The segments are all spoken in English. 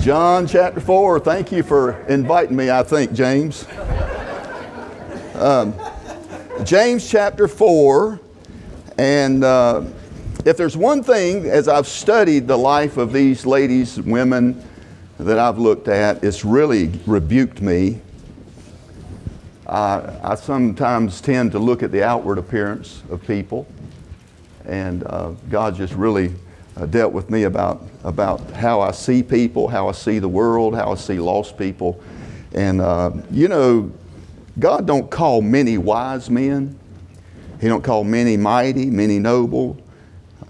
John chapter 4. Thank you for inviting me, I think, James. Um, James chapter 4. And uh, if there's one thing, as I've studied the life of these ladies, women that I've looked at, it's really rebuked me. Uh, I sometimes tend to look at the outward appearance of people, and uh, God just really uh, dealt with me about, about how I see people, how I see the world, how I see lost people. And uh, you know, God don't call many wise men. He don't call many mighty, many noble.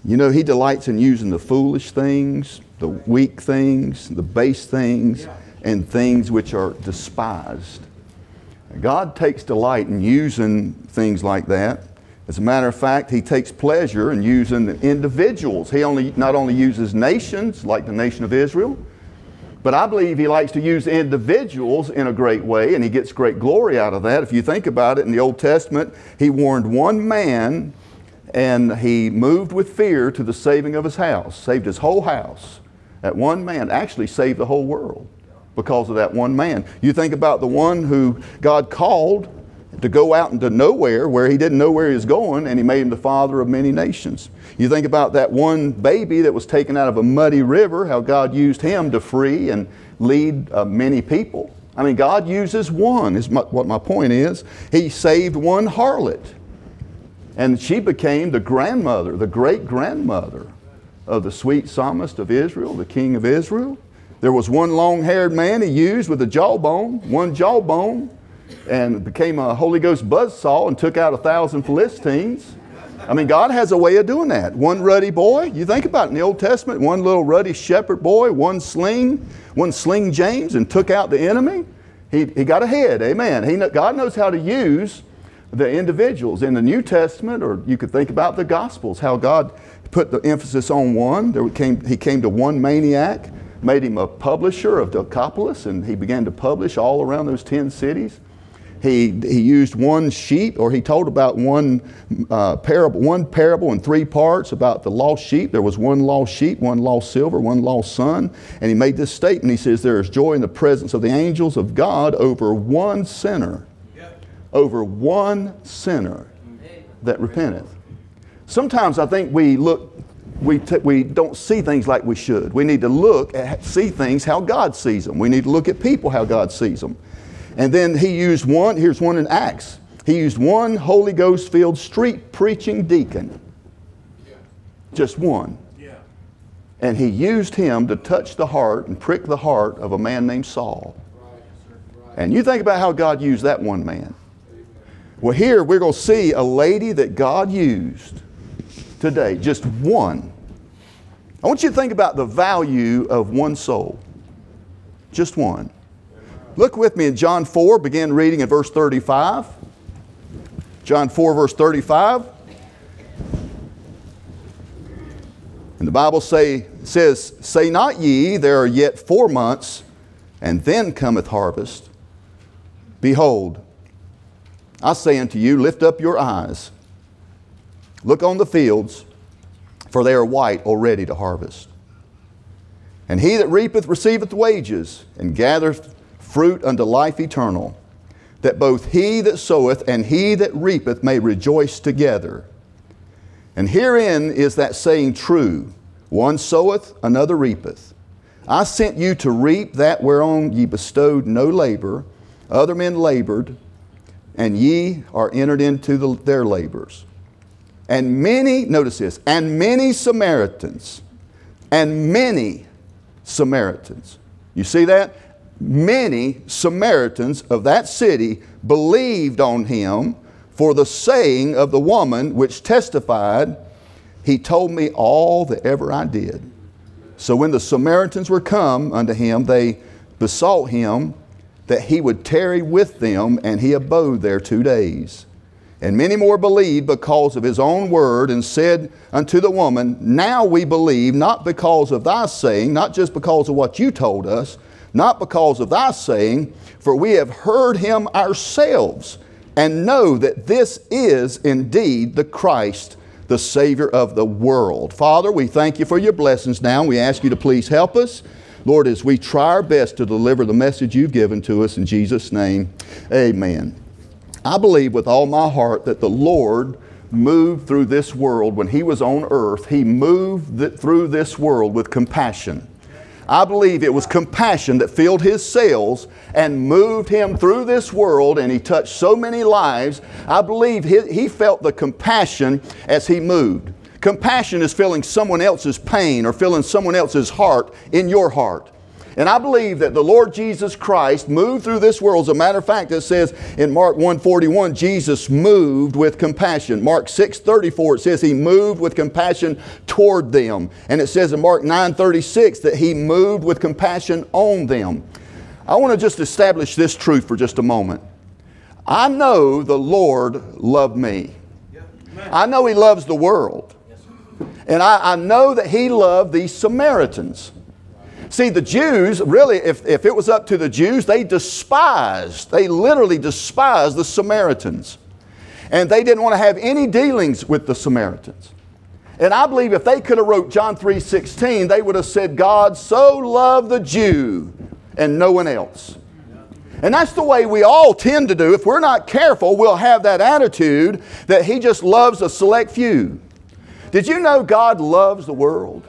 You know, He delights in using the foolish things, the weak things, the base things, and things which are despised. God takes delight in using things like that. As a matter of fact, he takes pleasure in using individuals. He only, not only uses nations, like the nation of Israel, but I believe he likes to use individuals in a great way, and he gets great glory out of that. If you think about it, in the Old Testament, he warned one man, and he moved with fear to the saving of his house, saved his whole house. That one man actually saved the whole world because of that one man. You think about the one who God called to go out into nowhere where he didn't know where he was going, and he made him the father of many nations. You think about that one baby that was taken out of a muddy river, how God used him to free and lead uh, many people. I mean, God uses one, is my, what my point is. He saved one harlot, and she became the grandmother, the great grandmother of the sweet psalmist of Israel, the king of Israel. There was one long haired man he used with a jawbone, one jawbone and became a Holy Ghost buzzsaw and took out a thousand Philistines. I mean, God has a way of doing that. One ruddy boy, you think about it in the Old Testament, one little ruddy shepherd boy, one sling, one sling James, and took out the enemy. He, he got ahead, amen. He, God knows how to use the individuals. In the New Testament, or you could think about the Gospels, how God put the emphasis on one. There came, he came to one maniac, made him a publisher of Decapolis, and he began to publish all around those 10 cities. He, he used one sheep, or he told about one uh, parable, one parable in three parts about the lost sheep. There was one lost sheep, one lost silver, one lost son. And he made this statement. He says, There is joy in the presence of the angels of God over one sinner. Over one sinner that repenteth. Sometimes I think we look, we, t- we don't see things like we should. We need to look at, see things how God sees them. We need to look at people how God sees them. And then he used one, here's one in Acts. He used one Holy Ghost filled street preaching deacon. Just one. And he used him to touch the heart and prick the heart of a man named Saul. And you think about how God used that one man. Well, here we're going to see a lady that God used today, just one. I want you to think about the value of one soul. Just one. Look with me in John 4, begin reading at verse 35. John 4, verse 35. And the Bible say, says, Say not ye, there are yet four months, and then cometh harvest. Behold, I say unto you, lift up your eyes, look on the fields, for they are white already to harvest. And he that reapeth receiveth wages, and gathereth fruit unto life eternal, that both he that soweth and he that reapeth may rejoice together. And herein is that saying true one soweth, another reapeth. I sent you to reap that whereon ye bestowed no labor, other men labored, and ye are entered into the, their labors. And many, notice this, and many Samaritans, and many Samaritans. You see that? Many Samaritans of that city believed on him for the saying of the woman which testified, He told me all that ever I did. So when the Samaritans were come unto him, they besought him that he would tarry with them, and he abode there two days. And many more believed because of his own word, and said unto the woman, Now we believe, not because of thy saying, not just because of what you told us, not because of thy saying, for we have heard him ourselves, and know that this is indeed the Christ, the Savior of the world. Father, we thank you for your blessings now. We ask you to please help us. Lord, as we try our best to deliver the message you've given to us in Jesus' name, amen. I believe with all my heart that the Lord moved through this world when He was on earth, He moved through this world with compassion. I believe it was compassion that filled his sails and moved him through this world, and he touched so many lives. I believe he, he, felt the compassion as he moved. Compassion is feeling someone else's pain or feeling someone else's heart in your heart. And I believe that the Lord Jesus Christ moved through this world. As a matter of fact, it says in Mark 1:41, Jesus moved with compassion. Mark 6:34, it says he moved with compassion toward them. And it says in Mark 9:36 that he moved with compassion on them. I want to just establish this truth for just a moment. I know the Lord loved me. I know he loves the world. And I, I know that he loved these Samaritans. See, the Jews, really, if, if it was up to the Jews, they despised, they literally despised the Samaritans. And they didn't want to have any dealings with the Samaritans. And I believe if they could have wrote John 3:16, they would have said, God so loved the Jew and no one else. And that's the way we all tend to do. If we're not careful, we'll have that attitude that He just loves a select few. Did you know God loves the world?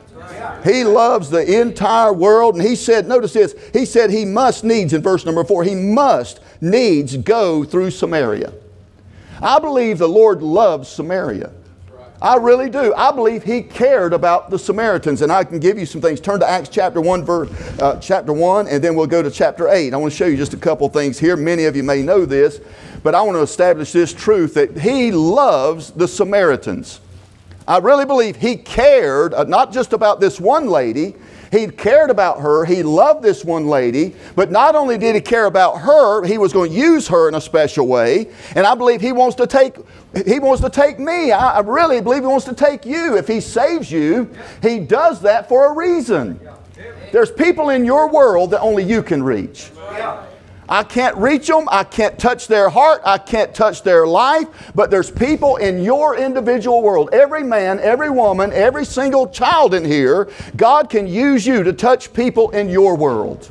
He loves the entire world. And he said, notice this, he said he must needs, in verse number four, he must needs go through Samaria. I believe the Lord loves Samaria. I really do. I believe he cared about the Samaritans, and I can give you some things. Turn to Acts chapter one, verse uh, chapter one, and then we'll go to chapter eight. I want to show you just a couple things here. Many of you may know this, but I want to establish this truth that he loves the Samaritans. I really believe he cared uh, not just about this one lady, he cared about her. He loved this one lady, but not only did he care about her, he was going to use her in a special way. And I believe he wants to take he wants to take me. I, I really believe he wants to take you. If he saves you, he does that for a reason. There's people in your world that only you can reach. I can't reach them. I can't touch their heart. I can't touch their life. But there's people in your individual world, every man, every woman, every single child in here, God can use you to touch people in your world.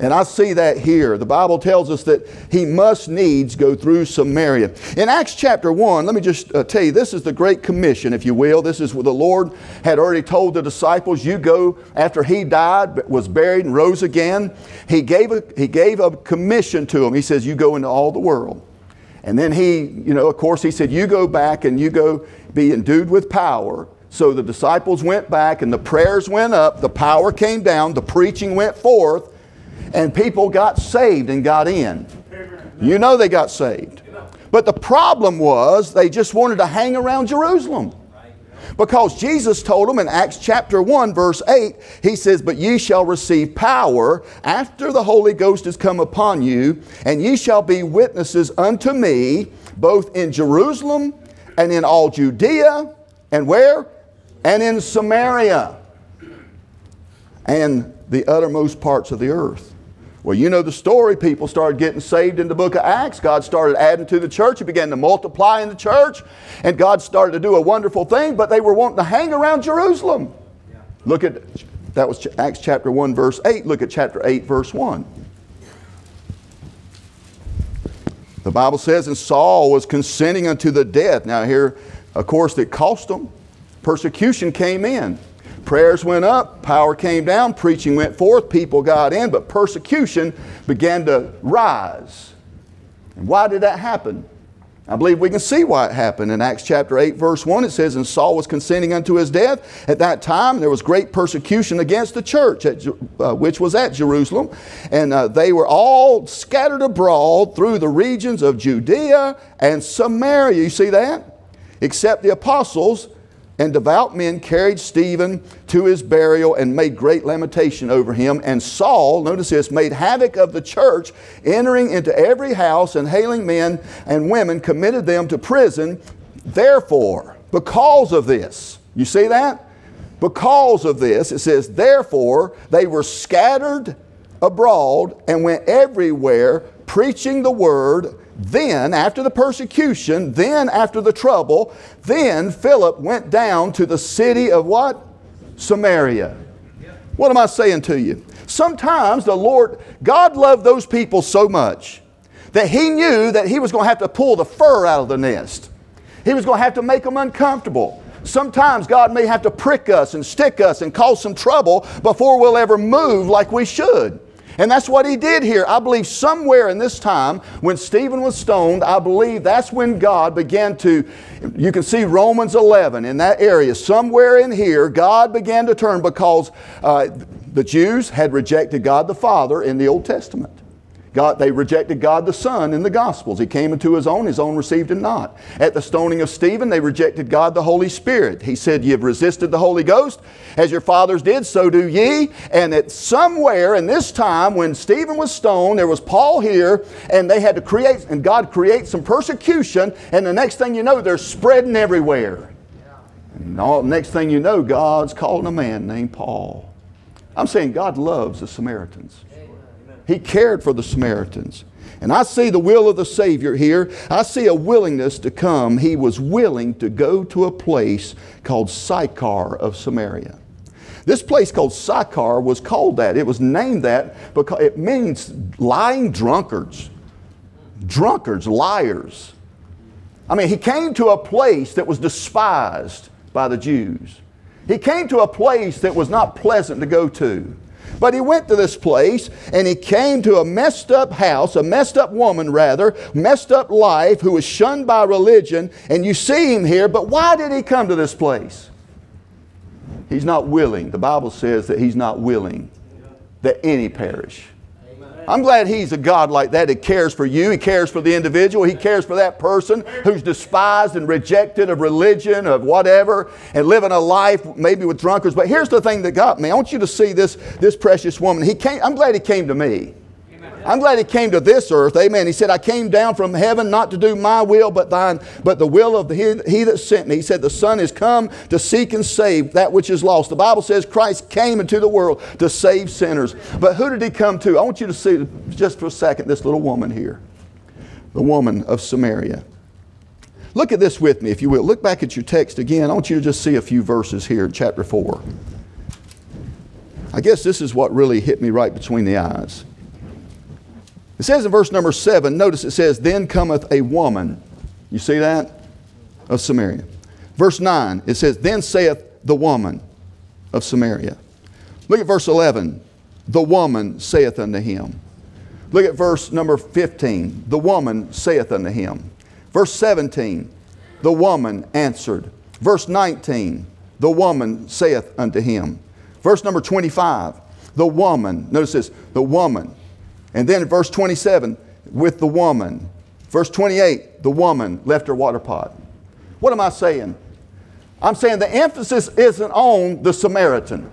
And I see that here. The Bible tells us that he must needs go through Samaria. In Acts chapter 1, let me just uh, tell you, this is the Great Commission, if you will. This is what the Lord had already told the disciples. You go after he died, was buried, and rose again. He gave a, he gave a commission to them. He says, You go into all the world. And then he, you know, of course, he said, You go back and you go be endued with power. So the disciples went back and the prayers went up, the power came down, the preaching went forth and people got saved and got in. You know they got saved. But the problem was they just wanted to hang around Jerusalem. Because Jesus told them in Acts chapter 1, verse 8, He says, But ye shall receive power after the Holy Ghost has come upon you, and ye shall be witnesses unto me, both in Jerusalem and in all Judea, and where? And in Samaria, and the uttermost parts of the earth. Well, you know the story. People started getting saved in the book of Acts. God started adding to the church. It began to multiply in the church. And God started to do a wonderful thing, but they were wanting to hang around Jerusalem. Look at, that was Acts chapter 1, verse 8. Look at chapter 8, verse 1. The Bible says, and Saul was consenting unto the death. Now, here, of course, it cost them. Persecution came in. Prayers went up, power came down, preaching went forth, people got in, but persecution began to rise. And why did that happen? I believe we can see why it happened. In Acts chapter 8, verse 1, it says, And Saul was consenting unto his death. At that time, there was great persecution against the church, at, uh, which was at Jerusalem. And uh, they were all scattered abroad through the regions of Judea and Samaria. You see that? Except the apostles and devout men carried Stephen to his burial and made great lamentation over him. And Saul, notice this, made havoc of the church, entering into every house and hailing men and women, committed them to prison. Therefore, because of this, you see that? Because of this, it says, therefore, they were scattered abroad and went everywhere preaching the word then, after the persecution, then after the trouble, then Philip went down to the city of what? Samaria. What am I saying to you? Sometimes the Lord, God loved those people so much that He knew that He was going to have to pull the fur out of the nest. He was going to have to make them uncomfortable. Sometimes God may have to prick us and stick us and cause some trouble before we'll ever move like we should. And that's what he did here. I believe somewhere in this time when Stephen was stoned, I believe that's when God began to, you can see Romans 11 in that area. Somewhere in here, God began to turn because uh, the Jews had rejected God the Father in the Old Testament. God, they rejected God the Son in the Gospels. He came into his own, his own received him not. At the stoning of Stephen, they rejected God the Holy Spirit. He said, Ye have resisted the Holy Ghost, as your fathers did, so do ye. And at somewhere in this time, when Stephen was stoned, there was Paul here, and they had to create, and God creates some persecution, and the next thing you know, they're spreading everywhere. And all, next thing you know, God's calling a man named Paul. I'm saying God loves the Samaritans. He cared for the Samaritans. And I see the will of the Savior here. I see a willingness to come. He was willing to go to a place called Sychar of Samaria. This place called Sychar was called that. It was named that because it means lying drunkards. Drunkards, liars. I mean, he came to a place that was despised by the Jews. He came to a place that was not pleasant to go to. But he went to this place and he came to a messed up house, a messed up woman, rather, messed up life, who was shunned by religion. And you see him here, but why did he come to this place? He's not willing. The Bible says that he's not willing that any perish. I'm glad he's a God like that. He cares for you. He cares for the individual. He cares for that person who's despised and rejected of religion, of whatever, and living a life maybe with drunkards. But here's the thing that got me. I want you to see this, this precious woman. He came, I'm glad he came to me. I'm glad he came to this earth. Amen. He said, I came down from heaven not to do my will, but thine, but the will of the, he, he that sent me. He said, The Son is come to seek and save that which is lost. The Bible says Christ came into the world to save sinners. But who did he come to? I want you to see just for a second this little woman here. The woman of Samaria. Look at this with me, if you will. Look back at your text again. I want you to just see a few verses here in chapter 4. I guess this is what really hit me right between the eyes. It says in verse number seven, notice it says, Then cometh a woman. You see that? Of Samaria. Verse 9, it says, Then saith the woman of Samaria. Look at verse 11. The woman saith unto him. Look at verse number 15. The woman saith unto him. Verse 17. The woman answered. Verse 19. The woman saith unto him. Verse number 25. The woman, notice this, the woman and then in verse 27, with the woman. Verse 28, the woman left her water pot. What am I saying? I'm saying the emphasis isn't on the Samaritan,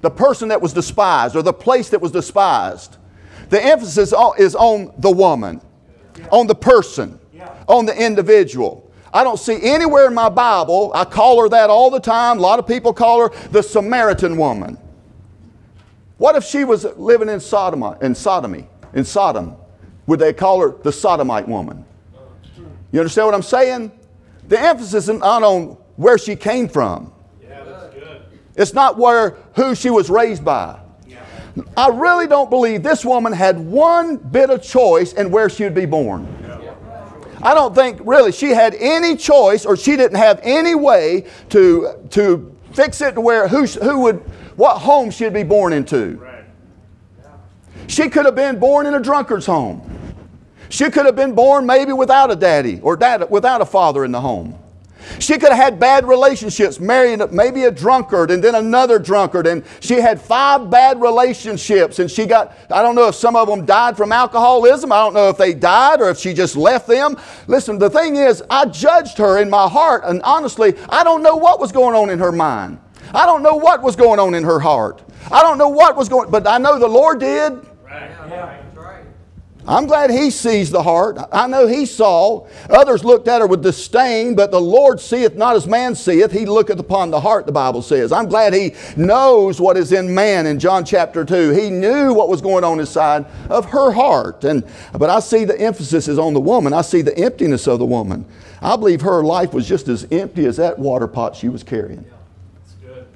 the person that was despised, or the place that was despised. The emphasis is on the woman, on the person, on the individual. I don't see anywhere in my Bible, I call her that all the time. A lot of people call her the Samaritan woman. What if she was living in Sodom, in sodomy, in Sodom? Would they call her the sodomite woman? You understand what I'm saying? The emphasis is not on where she came from. Yeah, that's good. It's not where who she was raised by. Yeah. I really don't believe this woman had one bit of choice in where she would be born. Yeah. I don't think really she had any choice or she didn't have any way to, to fix it to where who, who would what home she'd be born into. She could have been born in a drunkard's home. She could have been born maybe without a daddy or dad, without a father in the home. She could have had bad relationships, married maybe a drunkard and then another drunkard, and she had five bad relationships. And she got, I don't know if some of them died from alcoholism. I don't know if they died or if she just left them. Listen, the thing is, I judged her in my heart, and honestly, I don't know what was going on in her mind. I don't know what was going on in her heart. I don't know what was going but I know the Lord did. I'm glad he sees the heart. I know he saw. Others looked at her with disdain, but the Lord seeth not as man seeth. He looketh upon the heart, the Bible says. I'm glad he knows what is in man in John chapter 2. He knew what was going on inside of her heart. And, but I see the emphasis is on the woman. I see the emptiness of the woman. I believe her life was just as empty as that water pot she was carrying.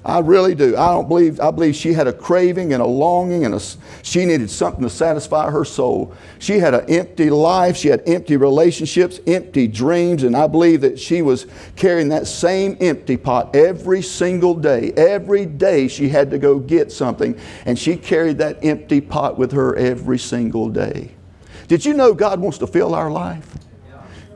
I really do. I don't believe. I believe she had a craving and a longing, and a, she needed something to satisfy her soul. She had an empty life. She had empty relationships, empty dreams, and I believe that she was carrying that same empty pot every single day. Every day she had to go get something, and she carried that empty pot with her every single day. Did you know God wants to fill our life?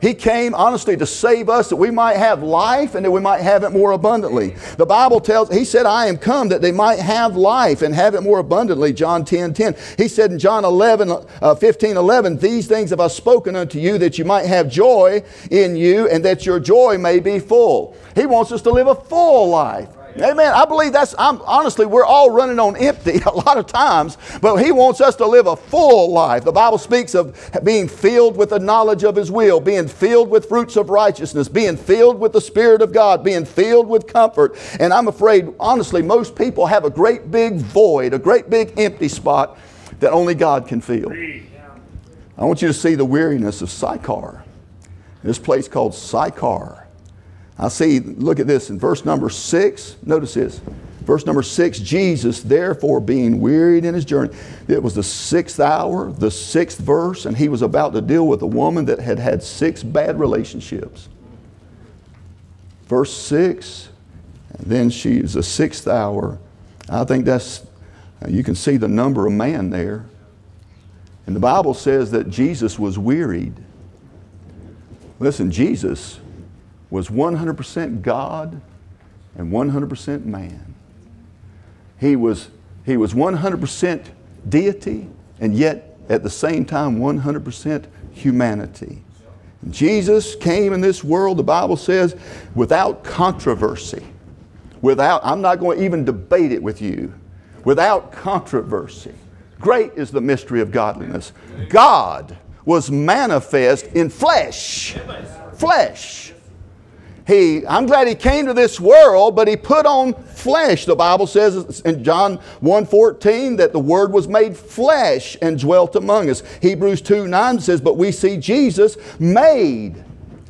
He came honestly to save us that we might have life and that we might have it more abundantly. The Bible tells, He said, I am come that they might have life and have it more abundantly. John 10 10. He said in John 11, uh, 15 11, These things have I spoken unto you that you might have joy in you and that your joy may be full. He wants us to live a full life. Amen. I believe that's, I'm, honestly, we're all running on empty a lot of times, but He wants us to live a full life. The Bible speaks of being filled with the knowledge of His will, being filled with fruits of righteousness, being filled with the Spirit of God, being filled with comfort. And I'm afraid, honestly, most people have a great big void, a great big empty spot that only God can fill. I want you to see the weariness of Sychar. This place called Sychar. I see, look at this in verse number six. Notice this. Verse number six Jesus, therefore, being wearied in his journey. It was the sixth hour, the sixth verse, and he was about to deal with a woman that had had six bad relationships. Verse six, then she is the sixth hour. I think that's, uh, you can see the number of man there. And the Bible says that Jesus was wearied. Listen, Jesus was 100% God and 100% man. He was, he was 100% deity and yet at the same time 100% humanity. Jesus came in this world, the Bible says, without controversy. Without, I'm not going to even debate it with you, without controversy. Great is the mystery of godliness. God was manifest in flesh. Flesh. He, I'm glad he came to this world, but he put on flesh. The Bible says in John 1.14 that the Word was made flesh and dwelt among us. Hebrews 2 9 says, but we see Jesus made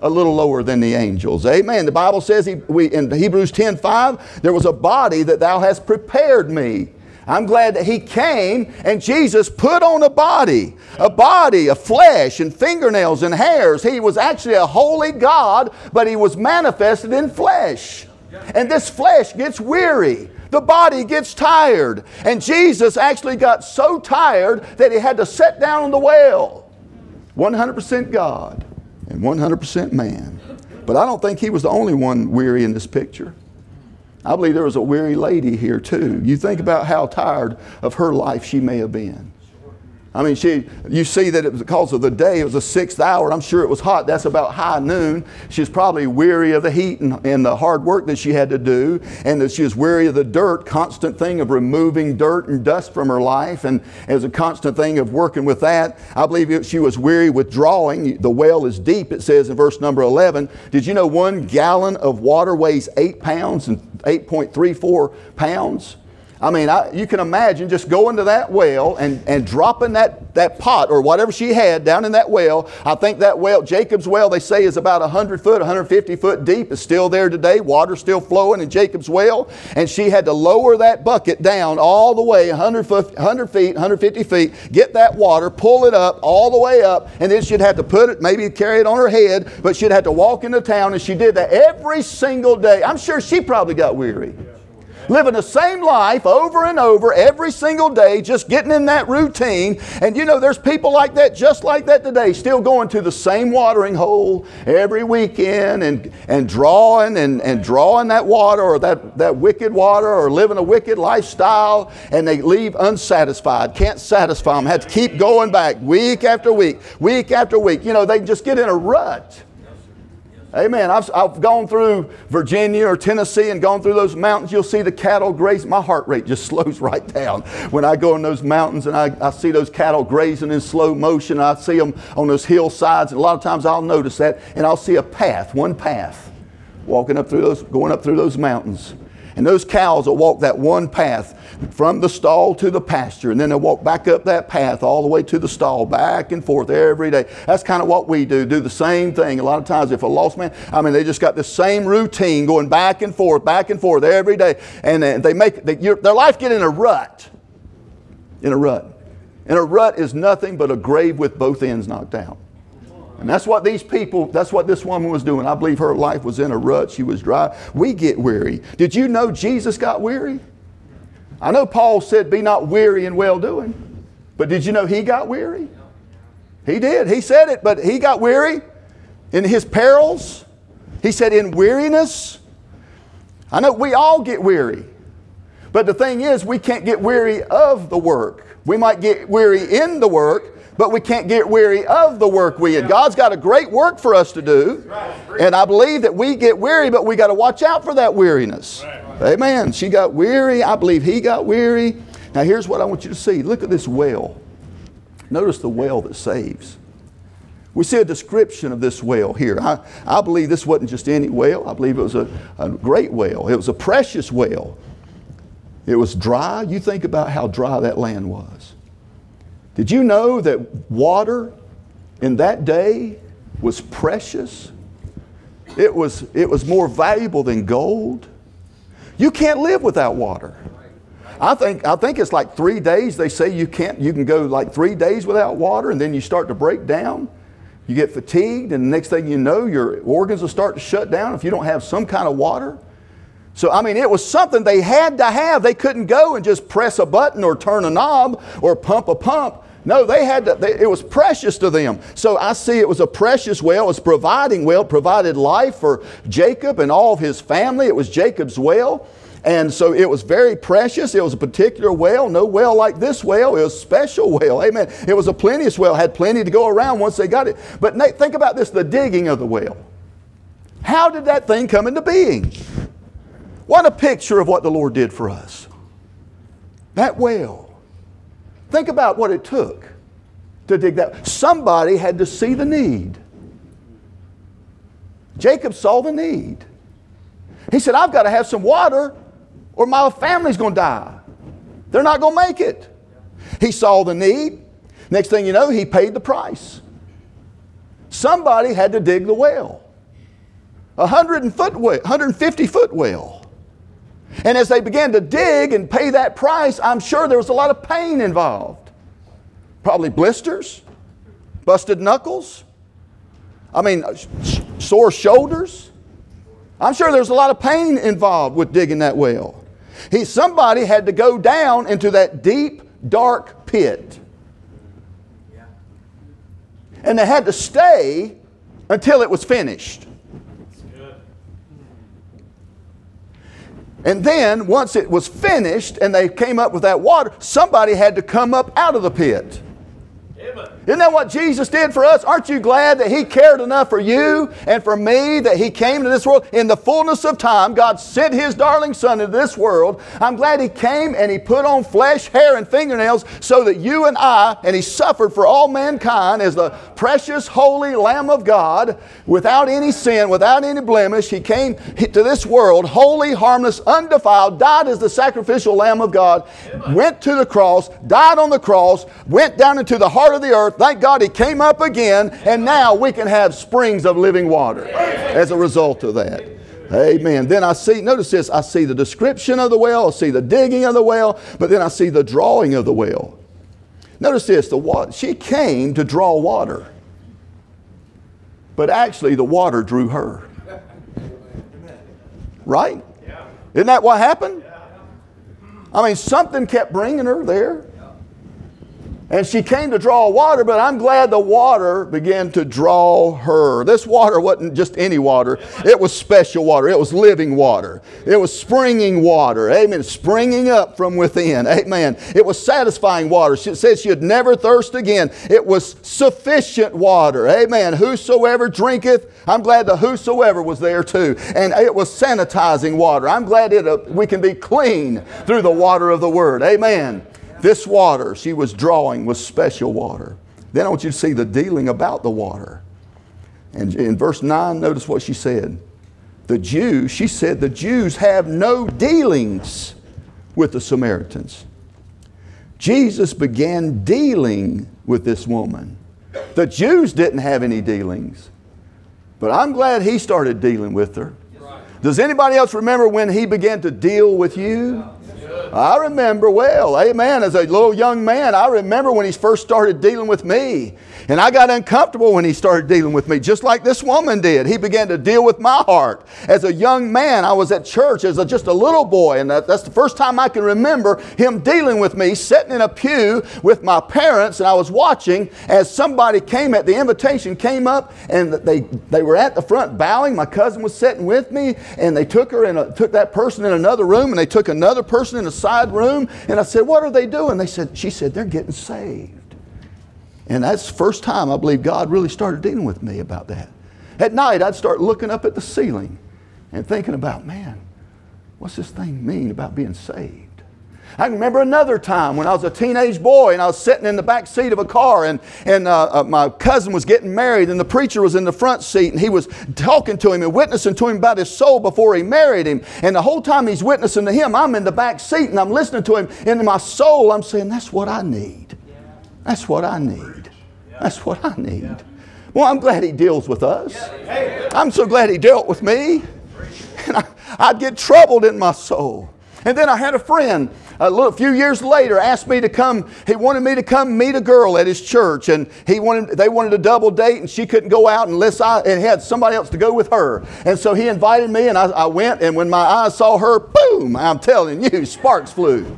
a little lower than the angels. Amen. The Bible says he, we, in Hebrews 10 5, there was a body that thou hast prepared me I'm glad that He came and Jesus put on a body, a body, a flesh and fingernails and hairs. He was actually a holy God, but He was manifested in flesh. And this flesh gets weary. The body gets tired. And Jesus actually got so tired that He had to sit down on the well. 100% God and 100% man. But I don't think He was the only one weary in this picture. I believe there was a weary lady here too. You think about how tired of her life she may have been. I mean, she, you see that it was because of the day. It was the sixth hour. I'm sure it was hot. That's about high noon. She's probably weary of the heat and, and the hard work that she had to do, and that she was weary of the dirt, constant thing of removing dirt and dust from her life, and as a constant thing of working with that. I believe she was weary with drawing. The well is deep, it says in verse number 11. Did you know one gallon of water weighs eight pounds and 8.34 pounds? I mean, I, you can imagine just going to that well and, and dropping that, that pot or whatever she had down in that well. I think that well, Jacob's well, they say is about 100 foot, 150 foot deep. It's still there today. Water's still flowing in Jacob's well. And she had to lower that bucket down all the way 100, foot, 100 feet, 150 feet, get that water, pull it up all the way up, and then she'd have to put it, maybe carry it on her head, but she'd have to walk into town. And she did that every single day. I'm sure she probably got weary living the same life over and over every single day, just getting in that routine. And you know, there's people like that, just like that today, still going to the same watering hole every weekend and, and drawing and, and drawing that water or that, that wicked water or living a wicked lifestyle and they leave unsatisfied, can't satisfy them, have to keep going back week after week, week after week. You know, they just get in a rut. Amen. I've, I've gone through Virginia or Tennessee and gone through those mountains. You'll see the cattle graze. My heart rate just slows right down when I go in those mountains and I, I see those cattle grazing in slow motion. I see them on those hillsides. And a lot of times I'll notice that and I'll see a path, one path, walking up through those, going up through those mountains. And those cows will walk that one path from the stall to the pasture, and then they'll walk back up that path all the way to the stall, back and forth every day. That's kind of what we do, do the same thing. A lot of times, if a lost man, I mean, they just got the same routine going back and forth, back and forth every day, and they make they, their life get in a rut. In a rut. And a rut is nothing but a grave with both ends knocked out. And that's what these people, that's what this woman was doing. I believe her life was in a rut. She was dry. We get weary. Did you know Jesus got weary? I know Paul said, Be not weary in well doing. But did you know he got weary? He did. He said it, but he got weary in his perils. He said, In weariness. I know we all get weary. But the thing is, we can't get weary of the work. We might get weary in the work, but we can't get weary of the work we had. God's got a great work for us to do. And I believe that we get weary, but we got to watch out for that weariness. Amen. She got weary. I believe he got weary. Now, here's what I want you to see look at this well. Notice the well that saves. We see a description of this well here. I, I believe this wasn't just any well, I believe it was a, a great well. It was a precious well. It was dry. You think about how dry that land was. Did you know that water in that day was precious? It was, it was more valuable than gold. You can't live without water. I think, I think it's like three days. They say you can't, you can go like three days without water and then you start to break down. You get fatigued, and the next thing you know, your organs will start to shut down if you don't have some kind of water. So, I mean, it was something they had to have. They couldn't go and just press a button or turn a knob or pump a pump. No, they had to, they, it was precious to them. So I see it was a precious well. It was providing well, provided life for Jacob and all of his family. It was Jacob's well. And so it was very precious. It was a particular well, no well like this well. It was a special well. Amen. It was a plenteous well, had plenty to go around once they got it. But Nate, think about this the digging of the well. How did that thing come into being? What a picture of what the Lord did for us. That well Think about what it took to dig that. Somebody had to see the need. Jacob saw the need. He said, I've got to have some water or my family's going to die. They're not going to make it. He saw the need. Next thing you know, he paid the price. Somebody had to dig the well. A 100 foot well, 150 foot well. And as they began to dig and pay that price, I'm sure there was a lot of pain involved. Probably blisters, busted knuckles, I mean, uh, sore shoulders. I'm sure there's a lot of pain involved with digging that well. He, somebody had to go down into that deep, dark pit. And they had to stay until it was finished. And then, once it was finished and they came up with that water, somebody had to come up out of the pit. Isn't that what Jesus did for us? Aren't you glad that He cared enough for you and for me that He came to this world? In the fullness of time, God sent His darling Son into this world. I'm glad He came and He put on flesh, hair, and fingernails so that you and I, and He suffered for all mankind as the precious, holy Lamb of God without any sin, without any blemish. He came to this world holy, harmless, undefiled, died as the sacrificial Lamb of God, went to the cross, died on the cross, went down into the heart of the earth Thank God he came up again, and now we can have springs of living water as a result of that. Amen. Then I see, notice this, I see the description of the well, I see the digging of the well, but then I see the drawing of the well. Notice this, the water, she came to draw water. But actually the water drew her. Right? Isn't that what happened? I mean, something kept bringing her there. And she came to draw water, but I'm glad the water began to draw her. This water wasn't just any water, it was special water. It was living water. It was springing water. Amen. Springing up from within. Amen. It was satisfying water. She said she'd never thirst again. It was sufficient water. Amen. Whosoever drinketh, I'm glad the whosoever was there too. And it was sanitizing water. I'm glad it, uh, we can be clean through the water of the Word. Amen. This water she was drawing was special water. Then I want you to see the dealing about the water. And in verse 9, notice what she said. The Jews, she said, the Jews have no dealings with the Samaritans. Jesus began dealing with this woman. The Jews didn't have any dealings, but I'm glad he started dealing with her. Does anybody else remember when he began to deal with you? I remember well, amen. As a little young man, I remember when he first started dealing with me. And I got uncomfortable when he started dealing with me, just like this woman did. He began to deal with my heart. As a young man, I was at church as a, just a little boy, and that, that's the first time I can remember him dealing with me, sitting in a pew with my parents, and I was watching as somebody came at the invitation came up, and they, they were at the front bowing. My cousin was sitting with me, and they took her and took that person in another room, and they took another person in a side room, and I said, "What are they doing?" They said, "She said they're getting saved." And that's the first time I believe God really started dealing with me about that. At night, I'd start looking up at the ceiling and thinking about, man, what's this thing mean about being saved? I can remember another time when I was a teenage boy and I was sitting in the back seat of a car and, and uh, uh, my cousin was getting married and the preacher was in the front seat and he was talking to him and witnessing to him about his soul before he married him. And the whole time he's witnessing to him, I'm in the back seat and I'm listening to him. And in my soul, I'm saying, that's what I need. That's what I need. That's what I need. Well, I'm glad he deals with us. I'm so glad he dealt with me. And I, would get troubled in my soul. And then I had a friend a little, few years later asked me to come. He wanted me to come meet a girl at his church, and he wanted they wanted a double date, and she couldn't go out unless I and had somebody else to go with her. And so he invited me, and I, I went. And when my eyes saw her, boom! I'm telling you, sparks flew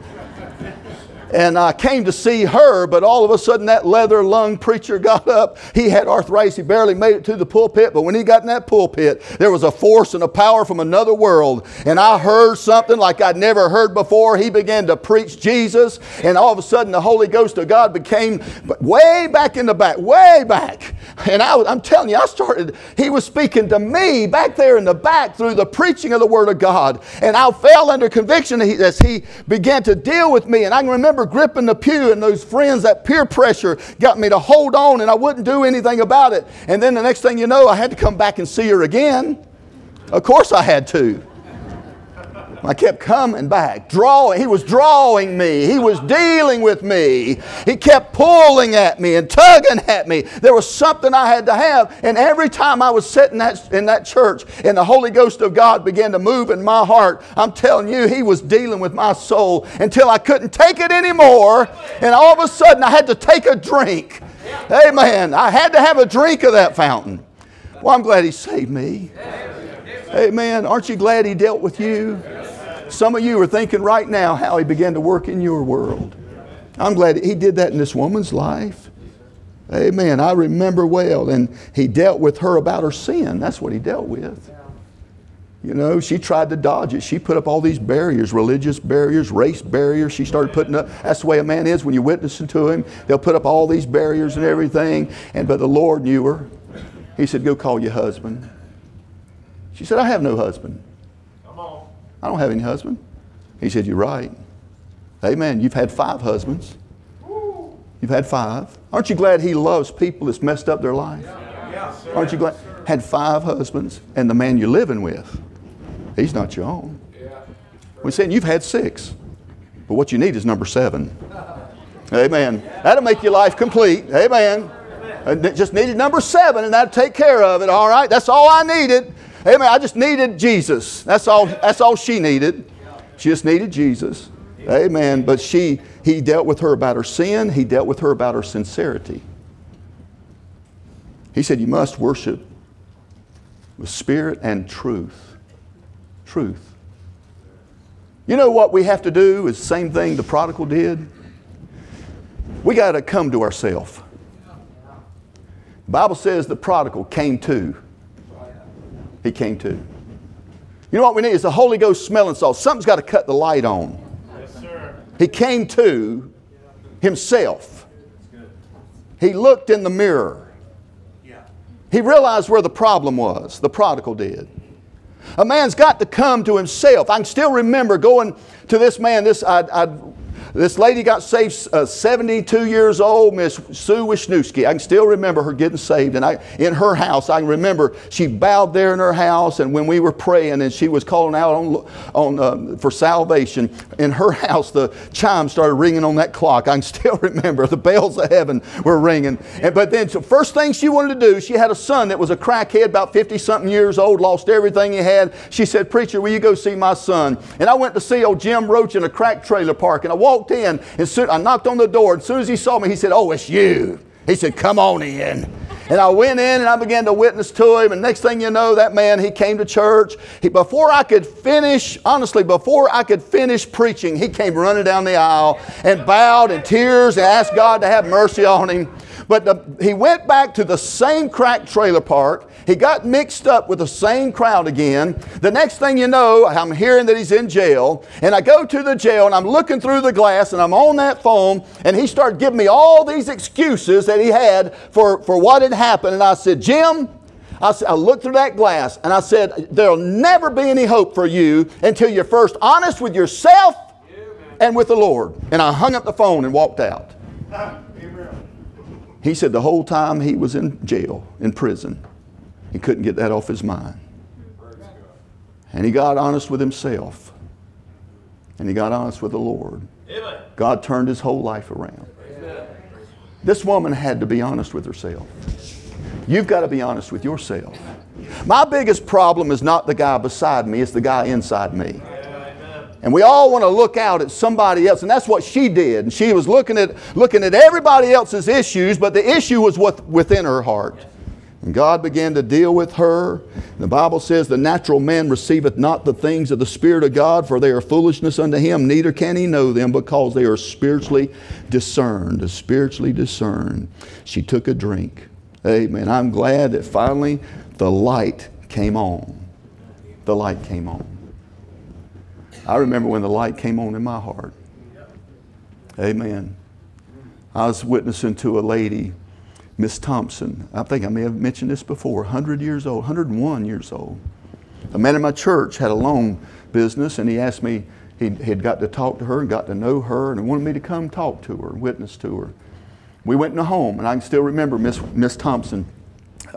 and I came to see her, but all of a sudden that leather lung preacher got up. He had arthritis. He barely made it to the pulpit, but when he got in that pulpit, there was a force and a power from another world. And I heard something like I'd never heard before. He began to preach Jesus, and all of a sudden the Holy Ghost of God became way back in the back, way back. And I, I'm telling you, I started, he was speaking to me back there in the back through the preaching of the Word of God. And I fell under conviction as he began to deal with me. And I can remember remember gripping the pew, and those friends, that peer pressure got me to hold on, and I wouldn't do anything about it. And then the next thing you know, I had to come back and see her again. Of course, I had to. I kept coming back, drawing. He was drawing me. He was dealing with me. He kept pulling at me and tugging at me. There was something I had to have. And every time I was sitting that, in that church and the Holy Ghost of God began to move in my heart, I'm telling you, He was dealing with my soul until I couldn't take it anymore. And all of a sudden, I had to take a drink. Amen. I had to have a drink of that fountain. Well, I'm glad He saved me. Amen. Aren't you glad He dealt with you? Some of you are thinking right now how He began to work in your world. I'm glad He did that in this woman's life. Amen. I remember well. And He dealt with her about her sin. That's what He dealt with. You know, she tried to dodge it. She put up all these barriers, religious barriers, race barriers. She started putting up, that's the way a man is when you're witnessing to him. They'll put up all these barriers and everything. And but the Lord knew her. He said, Go call your husband. She said, I have no husband. I don't have any husband. He said, You're right. Amen. You've had five husbands. You've had five. Aren't you glad he loves people that's messed up their life? Aren't you glad? Had five husbands, and the man you're living with, he's not your own. We're saying you've had six, but what you need is number seven. Amen. That'll make your life complete. Amen. Uh, just needed number seven, and that'll take care of it. All right. That's all I needed. Amen. I just needed Jesus. That's all, that's all she needed. She just needed Jesus. Amen. But she, he dealt with her about her sin. He dealt with her about her sincerity. He said, You must worship with spirit and truth. Truth. You know what we have to do is the same thing the prodigal did? We got to come to ourselves. Bible says the prodigal came to. He came to. You know what we need is the Holy Ghost smelling salt. Something's got to cut the light on. Yes, sir. He came to himself. He looked in the mirror. Yeah. He realized where the problem was. The prodigal did. A man's got to come to himself. I can still remember going to this man. This I, I this lady got saved, uh, 72 years old, Miss Sue Wisniewski. I can still remember her getting saved. And I, in her house, I can remember she bowed there in her house. And when we were praying and she was calling out on, on, uh, for salvation, in her house, the chimes started ringing on that clock. I can still remember the bells of heaven were ringing. And, but then, the first thing she wanted to do, she had a son that was a crackhead, about 50 something years old, lost everything he had. She said, Preacher, will you go see my son? And I went to see old Jim Roach in a crack trailer park. And I walked in and soon, I knocked on the door. And as soon as he saw me, he said, Oh, it's you. He said, Come on in. And I went in and I began to witness to him. And next thing you know, that man, he came to church. He, before I could finish, honestly, before I could finish preaching, he came running down the aisle and bowed in tears and asked God to have mercy on him. But the, he went back to the same crack trailer park. He got mixed up with the same crowd again. The next thing you know, I'm hearing that he's in jail. And I go to the jail and I'm looking through the glass and I'm on that phone. And he started giving me all these excuses that he had for, for what had. Happened and I said, Jim, I, said, I looked through that glass and I said, There'll never be any hope for you until you're first honest with yourself and with the Lord. And I hung up the phone and walked out. He said the whole time he was in jail, in prison, he couldn't get that off his mind. And he got honest with himself. And he got honest with the Lord. God turned his whole life around. This woman had to be honest with herself. You've got to be honest with yourself. My biggest problem is not the guy beside me, it's the guy inside me. And we all want to look out at somebody else, and that's what she did. And she was looking at looking at everybody else's issues, but the issue was what within her heart. And God began to deal with her. The Bible says, The natural man receiveth not the things of the Spirit of God, for they are foolishness unto him, neither can he know them, because they are spiritually discerned. Spiritually discerned. She took a drink. Amen. I'm glad that finally the light came on. The light came on. I remember when the light came on in my heart. Amen. I was witnessing to a lady, Miss Thompson. I think I may have mentioned this before, 100 years old, 101 years old. A man in my church had a loan business, and he asked me, he had got to talk to her and got to know her, and wanted me to come talk to her, and witness to her. We went in the home, and I can still remember Miss, Miss Thompson.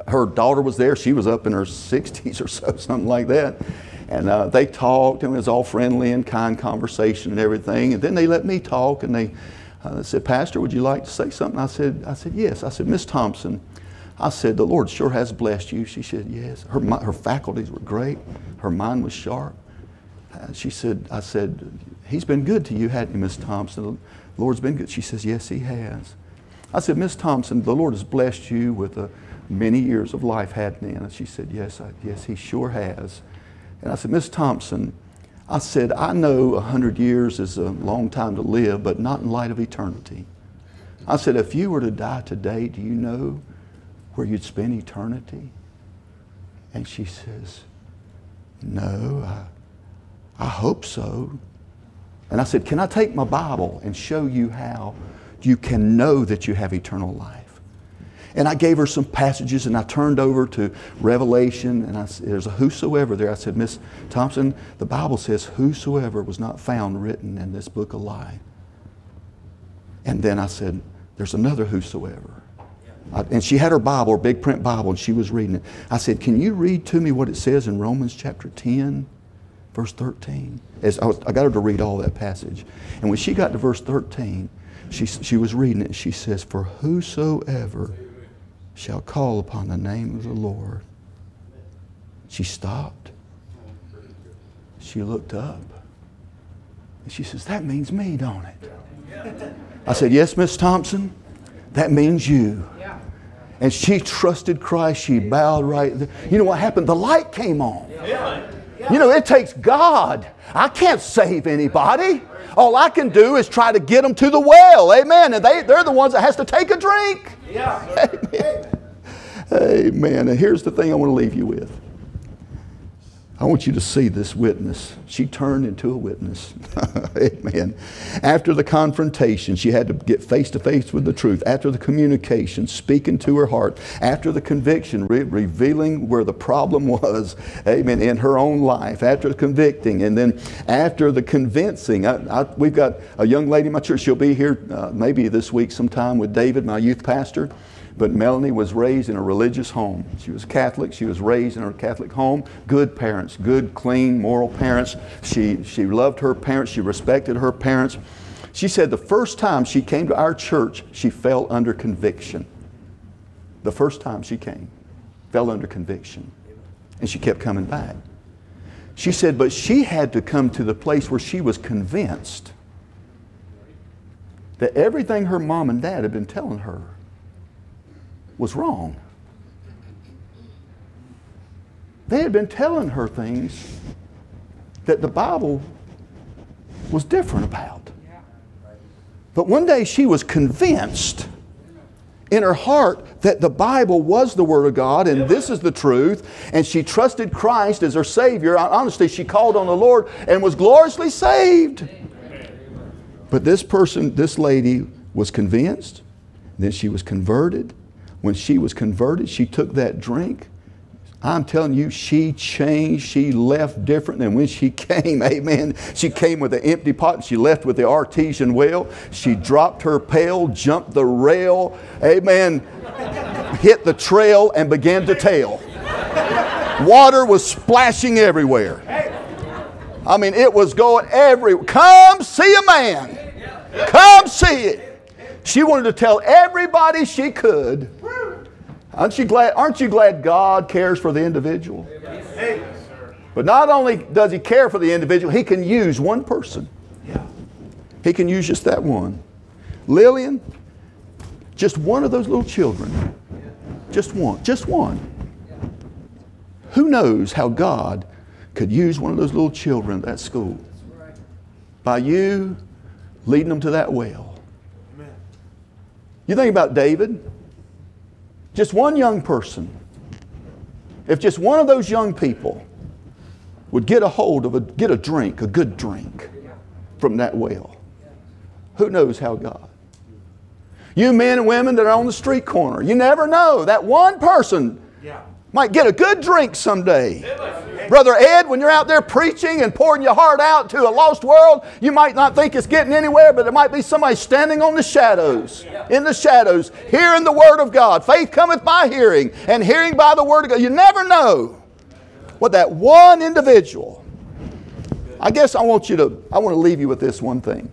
Her daughter was there. She was up in her 60s or so, something like that. And uh, they talked, and it was all friendly and kind conversation and everything. And then they let me talk, and they uh, said, Pastor, would you like to say something? I said, I said, yes. I said, Miss Thompson, I said, the Lord sure has blessed you. She said, yes. Her, her faculties were great. Her mind was sharp. Uh, she said, I said, he's been good to you, hadn't he, Miss Thompson? The Lord's been good. She says, yes, he has. I said, Miss Thompson, the Lord has blessed you with uh, many years of life, hadn't he? And she said, yes, I, yes, he sure has. And I said, Miss Thompson, I said, I know 100 years is a long time to live, but not in light of eternity. I said, if you were to die today, do you know where you'd spend eternity? And she says, No, I, I hope so. And I said, Can I take my Bible and show you how you can know that you have eternal life? And I gave her some passages and I turned over to Revelation and I, there's a whosoever there. I said, Miss Thompson, the Bible says whosoever was not found written in this book of life. And then I said, there's another whosoever. I, and she had her Bible, her big print Bible, and she was reading it. I said, Can you read to me what it says in Romans chapter 10, verse 13? As I, was, I got her to read all that passage. And when she got to verse 13, she, she was reading it. She says, For whosoever shall call upon the name of the Lord. She stopped. She looked up. And she says, That means me, don't it? I said, Yes, Miss Thompson, that means you. And she trusted Christ. She bowed right there. You know what happened? The light came on. You know, it takes God. I can't save anybody. All I can do is try to get them to the well. Amen. And they, they're the ones that has to take a drink. Yeah. Amen. Amen. And here's the thing I want to leave you with. I want you to see this witness. She turned into a witness. Amen. After the confrontation, she had to get face to face with the truth. After the communication, speaking to her heart. After the conviction, re- revealing where the problem was. Amen. In her own life. After convicting. And then after the convincing. I, I, we've got a young lady in my church. She'll be here uh, maybe this week sometime with David, my youth pastor. But Melanie was raised in a religious home. She was Catholic. She was raised in her Catholic home. Good parents, good, clean, moral parents. She, she loved her parents. She respected her parents. She said the first time she came to our church, she fell under conviction. The first time she came, fell under conviction. And she kept coming back. She said, but she had to come to the place where she was convinced that everything her mom and dad had been telling her was wrong. They had been telling her things that the Bible was different about. But one day she was convinced in her heart that the Bible was the Word of God and this is the truth, and she trusted Christ as her Savior. Honestly, she called on the Lord and was gloriously saved. But this person, this lady, was convinced, then she was converted. When she was converted, she took that drink. I'm telling you, she changed. She left different than when she came. Amen. She came with an empty pot and she left with the artesian well. She dropped her pail, jumped the rail. Amen. Hit the trail and began to tail. Water was splashing everywhere. I mean, it was going everywhere. Come see a man. Come see it. She wanted to tell everybody she could. Aren't you glad, aren't you glad God cares for the individual? But not only does He care for the individual, He can use one person. He can use just that one. Lillian, just one of those little children. Just one. Just one. Who knows how God could use one of those little children at that school? By you leading them to that well. You think about David, just one young person. If just one of those young people would get a hold of a get a drink, a good drink from that well, who knows how God? You men and women that are on the street corner, you never know. That one person might get a good drink someday. Brother Ed, when you're out there preaching and pouring your heart out to a lost world, you might not think it's getting anywhere, but there might be somebody standing on the shadows, in the shadows, hearing the Word of God. Faith cometh by hearing, and hearing by the Word of God. You never know what that one individual. I guess I want you to, I want to leave you with this one thing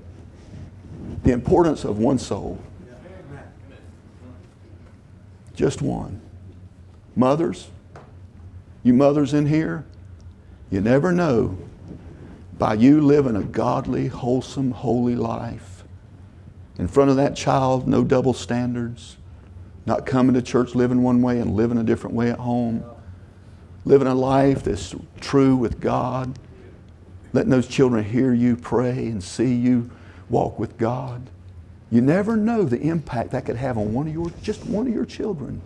the importance of one soul. Just one. Mothers, you mothers in here, you never know by you living a godly, wholesome, holy life. In front of that child, no double standards. Not coming to church living one way and living a different way at home. Living a life that's true with God. Letting those children hear you pray and see you walk with God. You never know the impact that could have on one of your, just one of your children.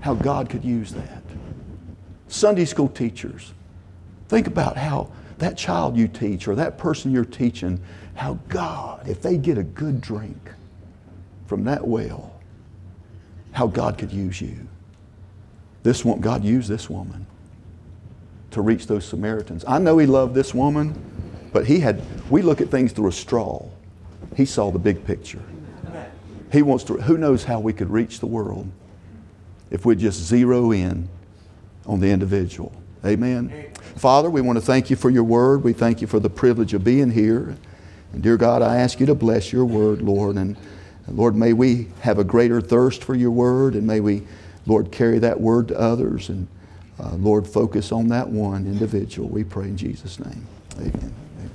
How God could use that. Sunday school teachers, think about how that child you teach or that person you're teaching, how God, if they get a good drink from that well, how God could use you. This one, God used this woman to reach those Samaritans. I know He loved this woman, but He had, we look at things through a straw. He saw the big picture. He wants to, who knows how we could reach the world if we just zero in on the individual. Amen. Father, we want to thank you for your word. We thank you for the privilege of being here. And dear God, I ask you to bless your word, Lord. And Lord, may we have a greater thirst for your word and may we, Lord, carry that word to others and, uh, Lord, focus on that one individual. We pray in Jesus' name. Amen.